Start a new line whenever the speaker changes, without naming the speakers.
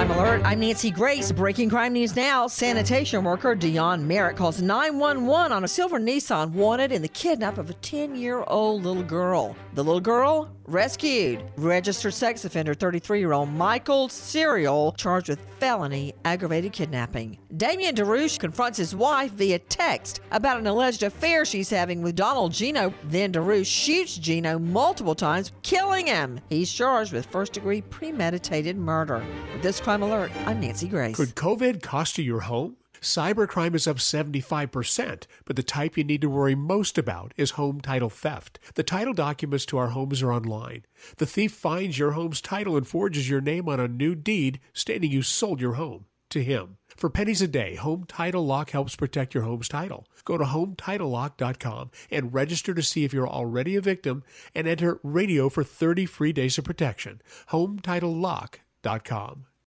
Crime Alert. I'm Nancy Grace. Breaking crime news now. Sanitation worker Dion Merritt calls 911 on a silver Nissan wanted in the kidnap of a 10 year old little girl. The little girl rescued. Registered sex offender 33 year old Michael Serial charged with felony aggravated kidnapping. Damien DeRouche confronts his wife via text about an alleged affair she's having with Donald Gino. Then DeRouche shoots Gino multiple times, killing him. He's charged with first degree premeditated murder. With this crime alert, I'm Nancy Grace.
Could COVID cost you your home? Cybercrime is up 75%, but the type you need to worry most about is home title theft. The title documents to our homes are online. The thief finds your home's title and forges your name on a new deed stating you sold your home to him. For pennies a day, Home Title Lock helps protect your home's title. Go to HometitleLock.com and register to see if you're already a victim and enter radio for 30 free days of protection. HometitleLock.com.